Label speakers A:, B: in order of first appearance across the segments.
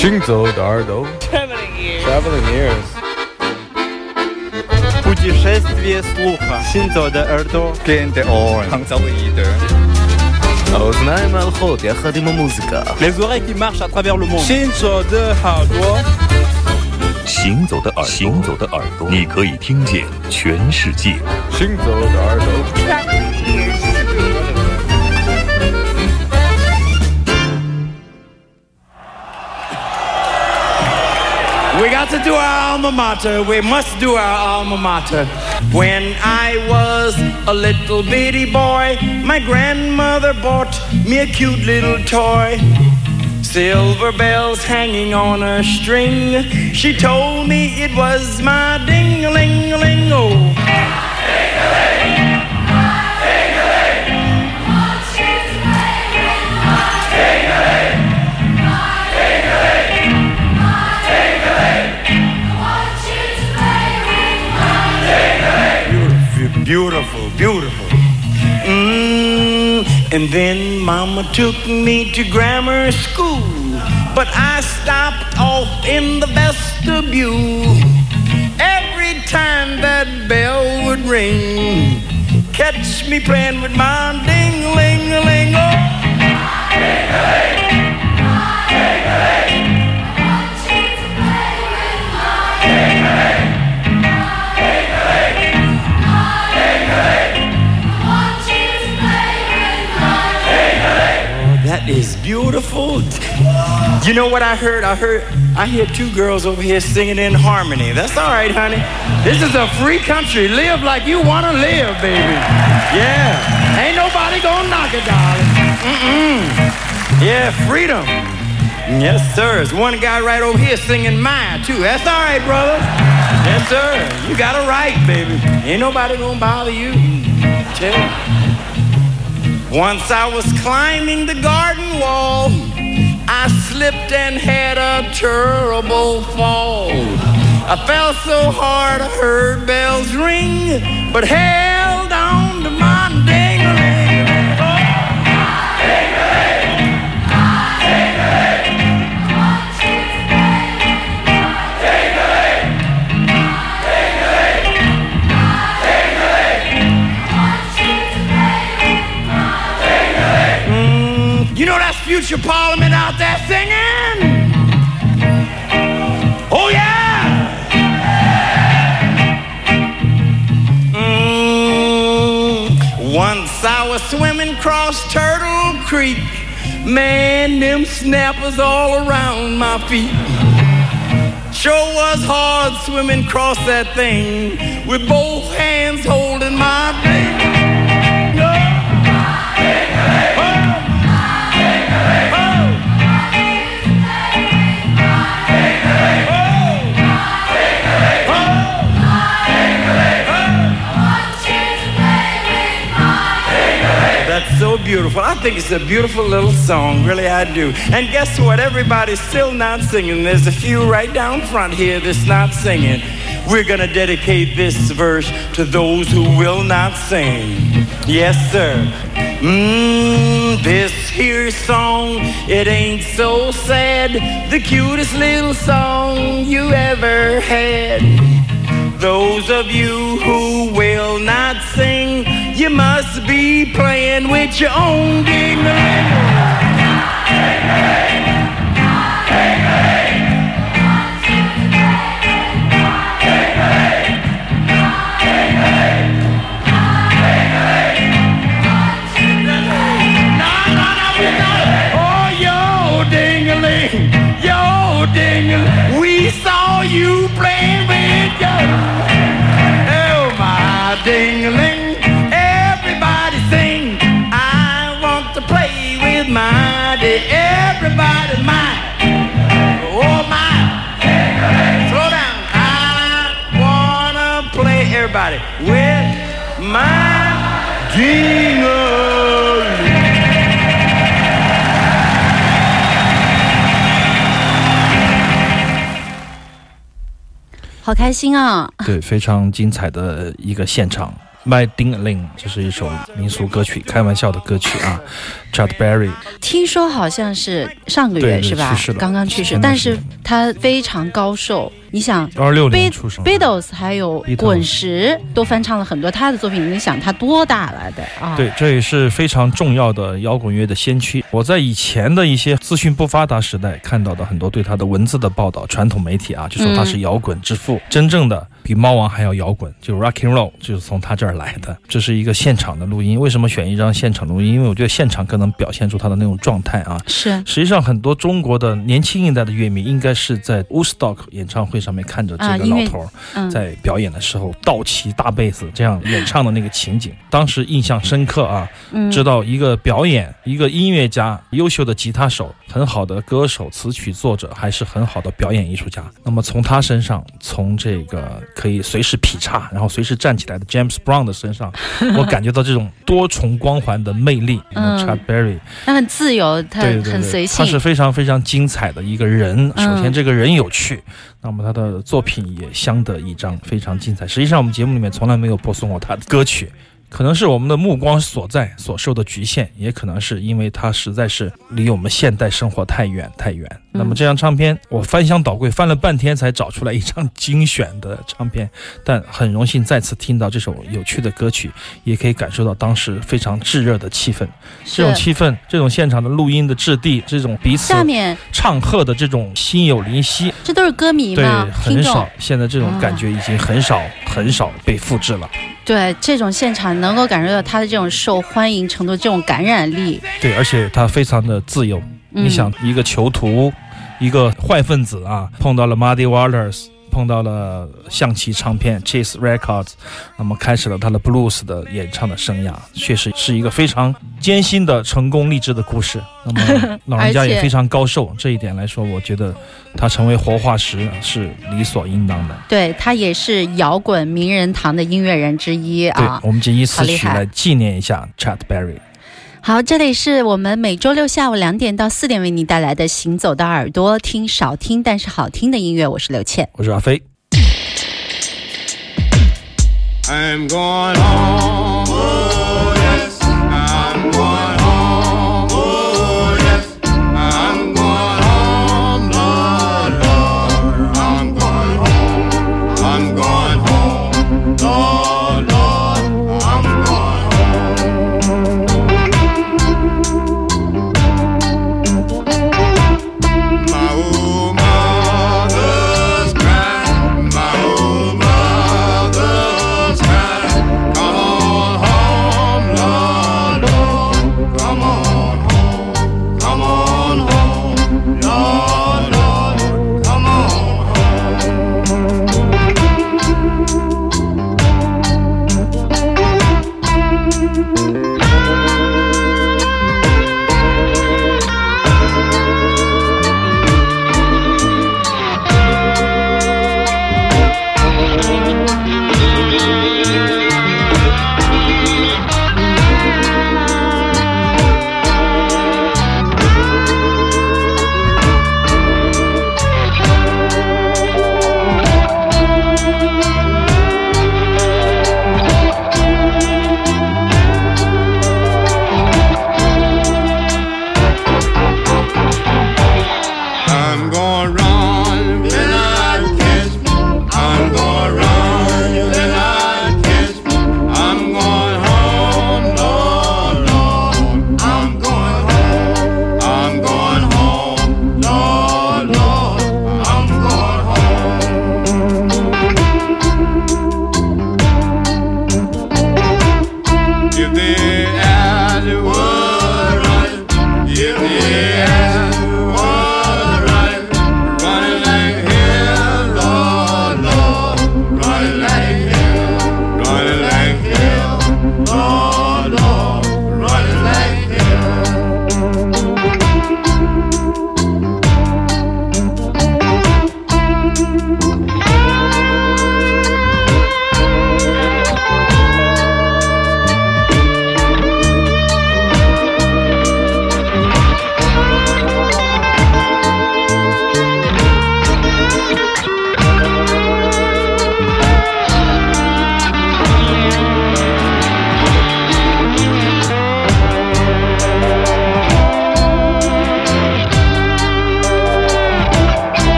A: 行走的耳朵
B: Traveling ears.
A: Traveling ears
C: Путешествие слуха. Синзо де Эрдо.
D: Клиенты Орен.
A: Хангзалоида
E: האוזניים הלכות יחד עם המוזיקה.
C: Les oreilles qui marchent à travers le monde.
B: 行走的耳朵，
F: 行走的耳朵，行走的耳朵，你可以听见全世界。
A: 行走的耳朵
G: To do our alma mater. We must do our alma mater. When I was a little bitty boy, my grandmother bought me a cute little toy. Silver bells hanging on a string. She told me it was my ding-a-ling-a-ling-o. Beautiful, beautiful, beautiful. Mm, and then Mama took me to grammar school, but I stopped off in the vestibule. Every time that bell would ring, catch me playing with my ding-a-ling-a-ling. That is beautiful. You know what I heard? I heard I hear two girls over here singing in harmony. That's all right, honey. This is a free country. Live like you want to live, baby. Yeah. Ain't nobody gonna knock it, darling. Mm-mm. Yeah, freedom. Yes, sir. There's one guy right over here singing mine, too. That's all right, brother. Yes, sir. You got a right, baby. Ain't nobody gonna bother you. Tell you. Once I was climbing the garden wall, I slipped and had a terrible fall. I fell so hard I heard bells ring, but held future parliament out there singing? Oh yeah! Mm, once I was swimming across Turtle Creek. Man, them snappers all around my feet. Sure was hard swimming across that thing with both beautiful. I think it's a beautiful little song, really I do. And guess what? Everybody's still not singing. There's a few right down front here that's not singing. We're gonna dedicate this verse to those who will not sing. Yes, sir. Mmm, this here song, it ain't so sad. The cutest little song you ever had. Those of you who will not sing, you must be playing with your own ding-a-ling.
H: 好开心啊！
I: 对，非常精彩的一个现场。My Ding Ling，这是一首民俗歌曲，开玩笑的歌曲啊。Chad Berry，
H: 听说好像是上个月是吧刚刚去世，但是他非常高寿。你想
I: 二六年出生。
H: Beatles 还有滚石都翻唱了很多他的作品，你想他多大了的啊？
I: 对，这也是非常重要的摇滚乐的先驱。我在以前的一些资讯不发达时代看到的很多对他的文字的报道，传统媒体啊就说他是摇滚之父，真正的比猫王还要摇滚，就 rock and roll 就是从他这儿来的。这是一个现场的录音，为什么选一张现场录音？因为我觉得现场更能表现出他的那种状态啊。
H: 是
I: 实际上，很多中国的年轻一代的乐迷应该是在 Woodstock 演唱会上面看着这个老头儿
H: 嗯，
I: 在表演的时候倒骑大贝斯这样演唱的那个情景，当时印象深刻啊。
H: 嗯
I: 知道一个表演，一个音乐家，优秀的吉他手，很好的歌手、词曲作者，还是很好的表演艺术家。那么从他身上，从这个可以随时劈叉，然后随时站起来的 James Brown 的身上，我感觉到这种多重光环的魅力。Berry，
H: 他很自由，他很随性
I: 他是。非常非常精彩的一个人。
H: 嗯
I: 首先，这个人有趣，那么他的作品也相得益彰，非常精彩。实际上，我们节目里面从来没有播送过他的歌曲。可能是我们的目光所在所受的局限，也可能是因为它实在是离我们现代生活太远太远。那么这张唱片，我翻箱倒柜翻了半天才找出来一张精选的唱片，但很荣幸再次听到这首有趣的歌曲，也可以感受到当时非常炙热的气氛。这种气氛，这种现场的录音的质地，这种彼此
H: 下面
I: 唱和的这种心有灵犀，
H: 这都是歌迷
I: 对很少。现在这种感觉已经很少很少被复制了。
H: 对这种现场能够感受到他的这种受欢迎程度，这种感染力。
I: 对，而且他非常的自由。
H: 嗯
I: 你想，一个囚徒，一个坏分子啊，碰到了 Muddy Waters，碰到了象棋唱片 Chase Records，那么开始了他的 blues 的演唱的生涯，确实是一个非常艰辛的成功励志的故事。那么老人家也 非常高寿，这一点来说，我觉得他成为活化石是理所应当的。
H: 对他也是摇滚名人堂的音乐人之一
I: 对
H: 啊，。
I: 我们就以此曲来纪念一下 Chad Berry。
H: 好，这里是我们每周六下午两点到四点为你带来的《行走的耳朵》，听少听但是好听的音乐，我是刘倩。
I: 我是阿飞。
D: I'm going home.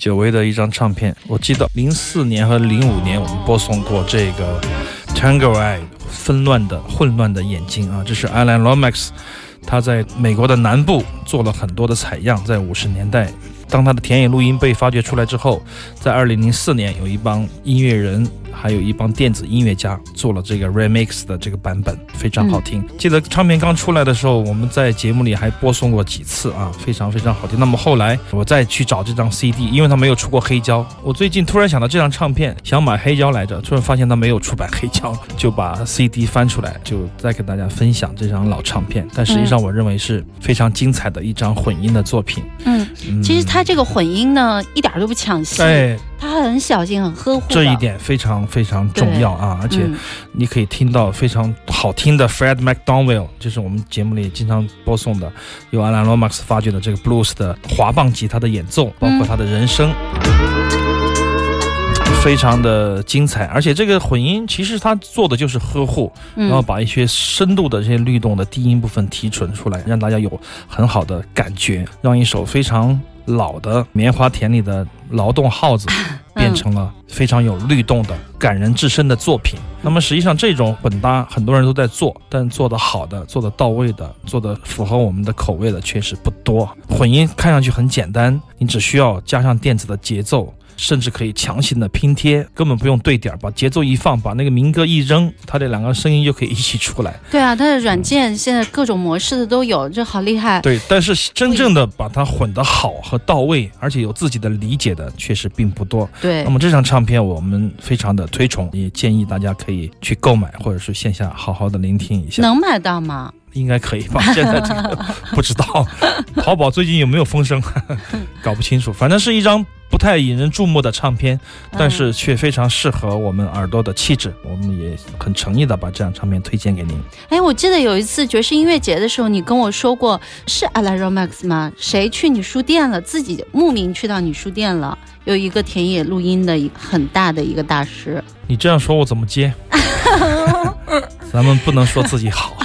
I: 久违的一张唱片。我记得零四年和零五年我们播送过这个 Tango Eye 纷乱的混乱的眼睛啊，这是 Alan Lomax，他在美国的南部做了很多的采样，在五十年代。当他的田野录音被发掘出来之后，在二零零四年，有一帮音乐人。还有一帮电子音乐家做了这个 remix 的这个版本，非常好听。记得唱片刚出来的时候，我们在节目里还播送过几次啊，非常非常好听。那么后来我再去找这张 CD，因为它没有出过黑胶。我最近突然想到这张唱片，想买黑胶来着，突然发现它没有出版黑胶，就把 CD 翻出来，就再给大家分享这张老唱片。但实际上，我认为是非常精彩的一张混音的作品。
H: 嗯，其实它这个混音呢，一点都不抢戏。
I: 哎。
H: 他很小心，很呵护，
I: 这一点非常非常重要啊！而且你可以听到非常好听的 Fred McDonald，就是我们节目里经常播送的，由 Alan Lomax 发掘的这个 Blues 的滑棒吉他的演奏，包括他的人声，非常的精彩。而且这个混音其实他做的就是呵护，然后把一些深度的这些律动的低音部分提纯出来，让大家有很好的感觉，让一首非常。老的棉花田里的劳动号子，变成了非常有律动的、感人至深的作品。那么实际上，这种混搭很多人都在做，但做得好的、做得到位的、做得符合我们的口味的确实不多。混音看上去很简单，你只需要加上电子的节奏。甚至可以强行的拼贴，根本不用对点，把节奏一放，把那个民歌一扔，它这两个声音就可以一起出来。
H: 对啊，它的软件现在各种模式的都有，这好厉害。
I: 对，但是真正的把它混得好和到位，而且有自己的理解的，确实并不多。
H: 对。
I: 那么这张唱片我们非常的推崇，也建议大家可以去购买，或者是线下好好的聆听一下。
H: 能买到吗？
I: 应该可以吧？现在这个不知道，淘宝最近有没有风声？搞不清楚。反正是一张。不太引人注目的唱片，但是却非常适合我们耳朵的气质。我们也很诚意的把这张唱片推荐给您。
H: 哎，我记得有一次爵士音乐节的时候，你跟我说过是 Alan Romax 吗？谁去你书店了？自己慕名去到你书店了？有一个田野录音的很大的一个大师。
I: 你这样说，我怎么接？咱们不能说自己好。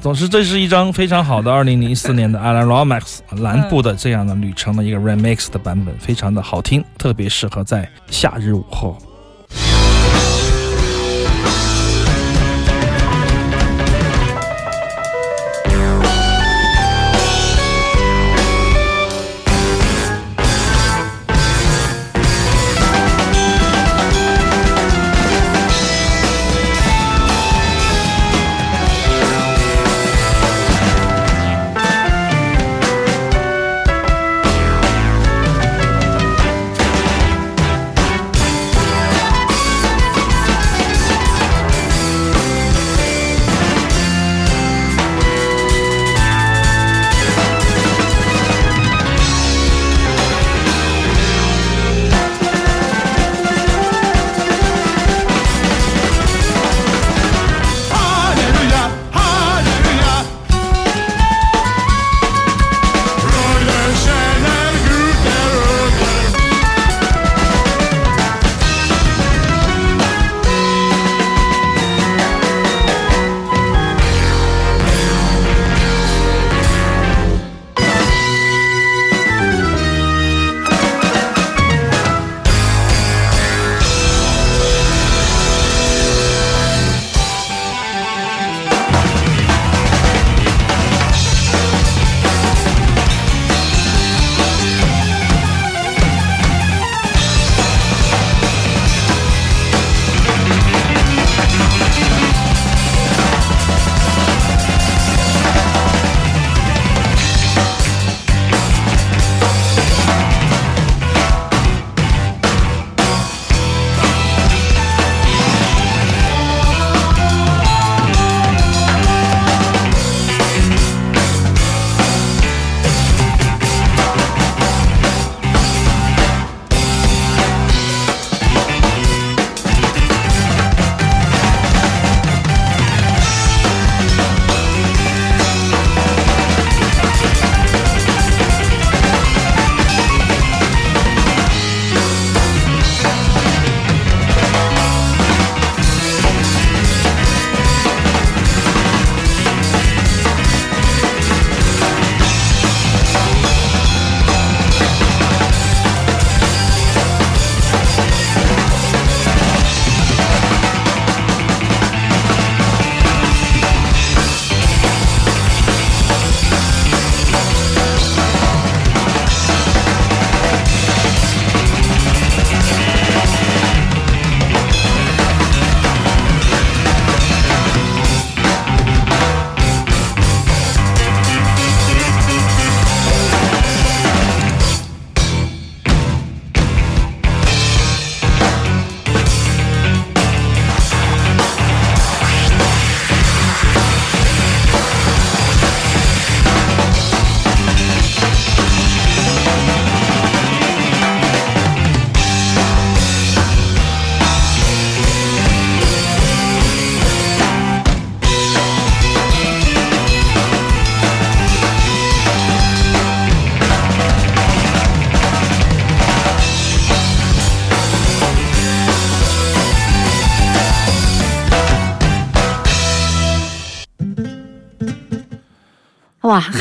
I: 总之，这是一张非常好的二零零四 年的 Alan Lomax 蓝部的这样的旅程的一个 remix 的版本，非常的好听，特别适合在夏日午后。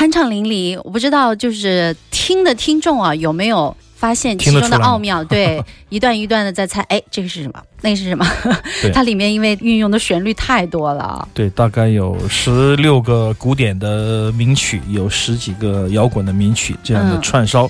H: 酣畅淋漓。我不知道，就是听的听众啊，有没有发现其中的奥妙？对，一段一段的在猜，哎，这个是什么？那个是什么？它里面因为运用的旋律太多了。
I: 对，大概有十六个古典的名曲，有十几个摇滚的名曲，这样的
H: 嗯
I: 串烧。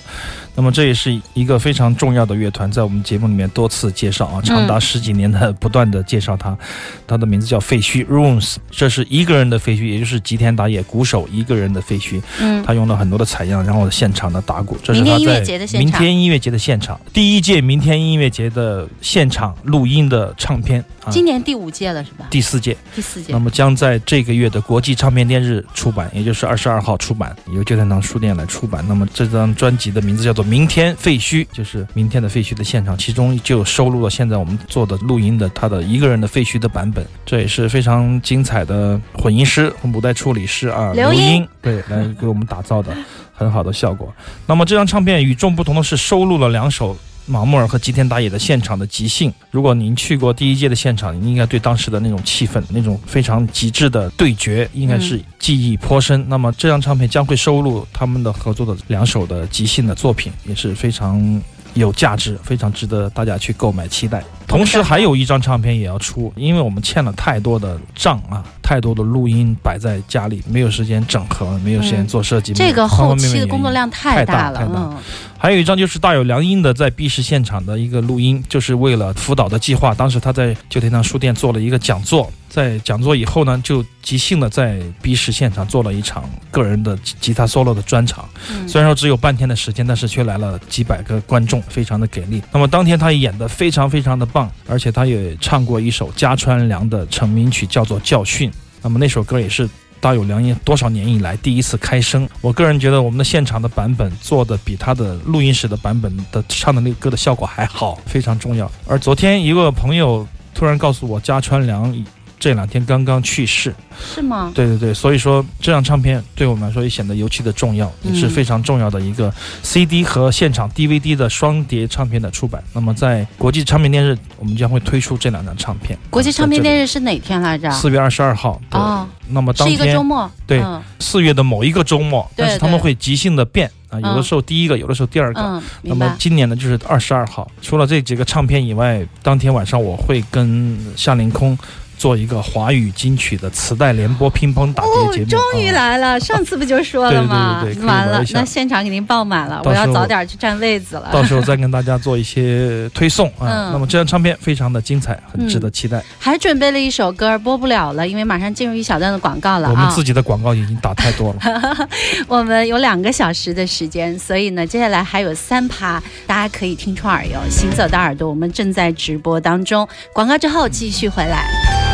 I: 那么这也是一个非常重要的乐团，在我们节目里面多次介绍啊，长达十几年的不断的介绍它。它的名字叫废墟 Runes，这是一个人的废墟，也就是吉田打野鼓手一个人的废墟。
H: 嗯，
I: 他用了很多的采样，然后现场的打鼓，这是他
H: 明天音乐
I: 在
H: 节的现场
I: 明天音乐节的现场，第一届明天音乐节的现场录音的唱片啊，
H: 今年第五届了是吧？
I: 第四届。
H: 第四届
I: 那。么将在这个月的国际唱片店日出版，也就是二十二号出版，由旧天堂书店来出版。那么这张专辑的名字叫做《明天废墟》，就是明天的废墟的现场，其中就收录了现在我们做的录音的他的一个人的废墟的版本，这也是非常精彩的混音师和母带处理师啊，
H: 刘英
I: 英对来给我们打造的很好的效果。那么这张唱片与众不同的是，收录了两首马木尔和吉田打野的现场的即兴。如果您去过第一届的现场，您应该对当时的那种气氛、那种非常极致的对决，应该是记忆颇深。那么这张唱片将会收录他们的合作的两首的即兴的作品，也是非常。有价值，非常值得大家去购买、期待。同时还有一张唱片也要出，因为我们欠了太多的账啊，太多的录音摆在家里，没有时间整合，没有时间做设计。
H: 这个后期的工作量
I: 太
H: 大了，
I: 太大
H: 嗯，
I: 还有一张就是大有良音的在 B 市现场的一个录音，就是为了辅导的计划。当时他在旧天堂书店做了一个讲座，在讲座以后呢，就即兴的在 B 市现场做了一场个人的吉吉他 solo 的专场。
H: 嗯
I: 虽然说只有半天的时间，但是却来了几百个观众，非常的给力。那么当天他也演的非常非常的而且他也唱过一首加川良的成名曲，叫做《教训》。那么那首歌也是大有良音多少年以来第一次开声。我个人觉得我们的现场的版本做的比他的录音室的版本的唱的那个歌的效果还好，非常重要。而昨天一个朋友突然告诉我，加川良这两天刚刚去世。
H: 是吗？
I: 对对对，所以说这张唱片对我们来说也显得尤其的重要，也是
H: 嗯
I: 非常重要的一个 CD 和现场 DVD 的双碟唱片的出版。那么在国际唱片电日，我们将会推出这两张唱片。
H: 国际唱片电
I: 日
H: 日是哪天来着？
I: 四月二十二号。对
H: 哦，
I: 那么当
H: 是一个周
I: 天
H: 末。
I: 对
H: 嗯
I: 四月的某一个周末，但是他们会即兴的变啊，有的
H: 嗯
I: 时候第一个，有的时候第二个。
H: 嗯，
I: 那么。今年呢，就是二十二号。除了这几个唱片以外，当天晚上我会跟夏凌空做一个华语金曲的磁带联播乒乓打碟节目。
H: 哦终于
I: 啊
H: 来了！上次不就说了吗？
I: 对对对对
H: 完了那现场给您爆满了，我要早点去占位子了。
I: 到时候再跟大家做一些推送啊。
H: 嗯
I: 那么这张唱片非常的精彩，很值得期待。
H: 还准备了一首歌，播不了了，因为马上进入一小段的广告了啊
I: 我们自。己的广告已经打太多了。
H: 我们有两个小时的时间，所以呢，接下来还有三趴，大家可以听串儿哟。行走的耳朵，我们正在直播当中，广告之后继续回来。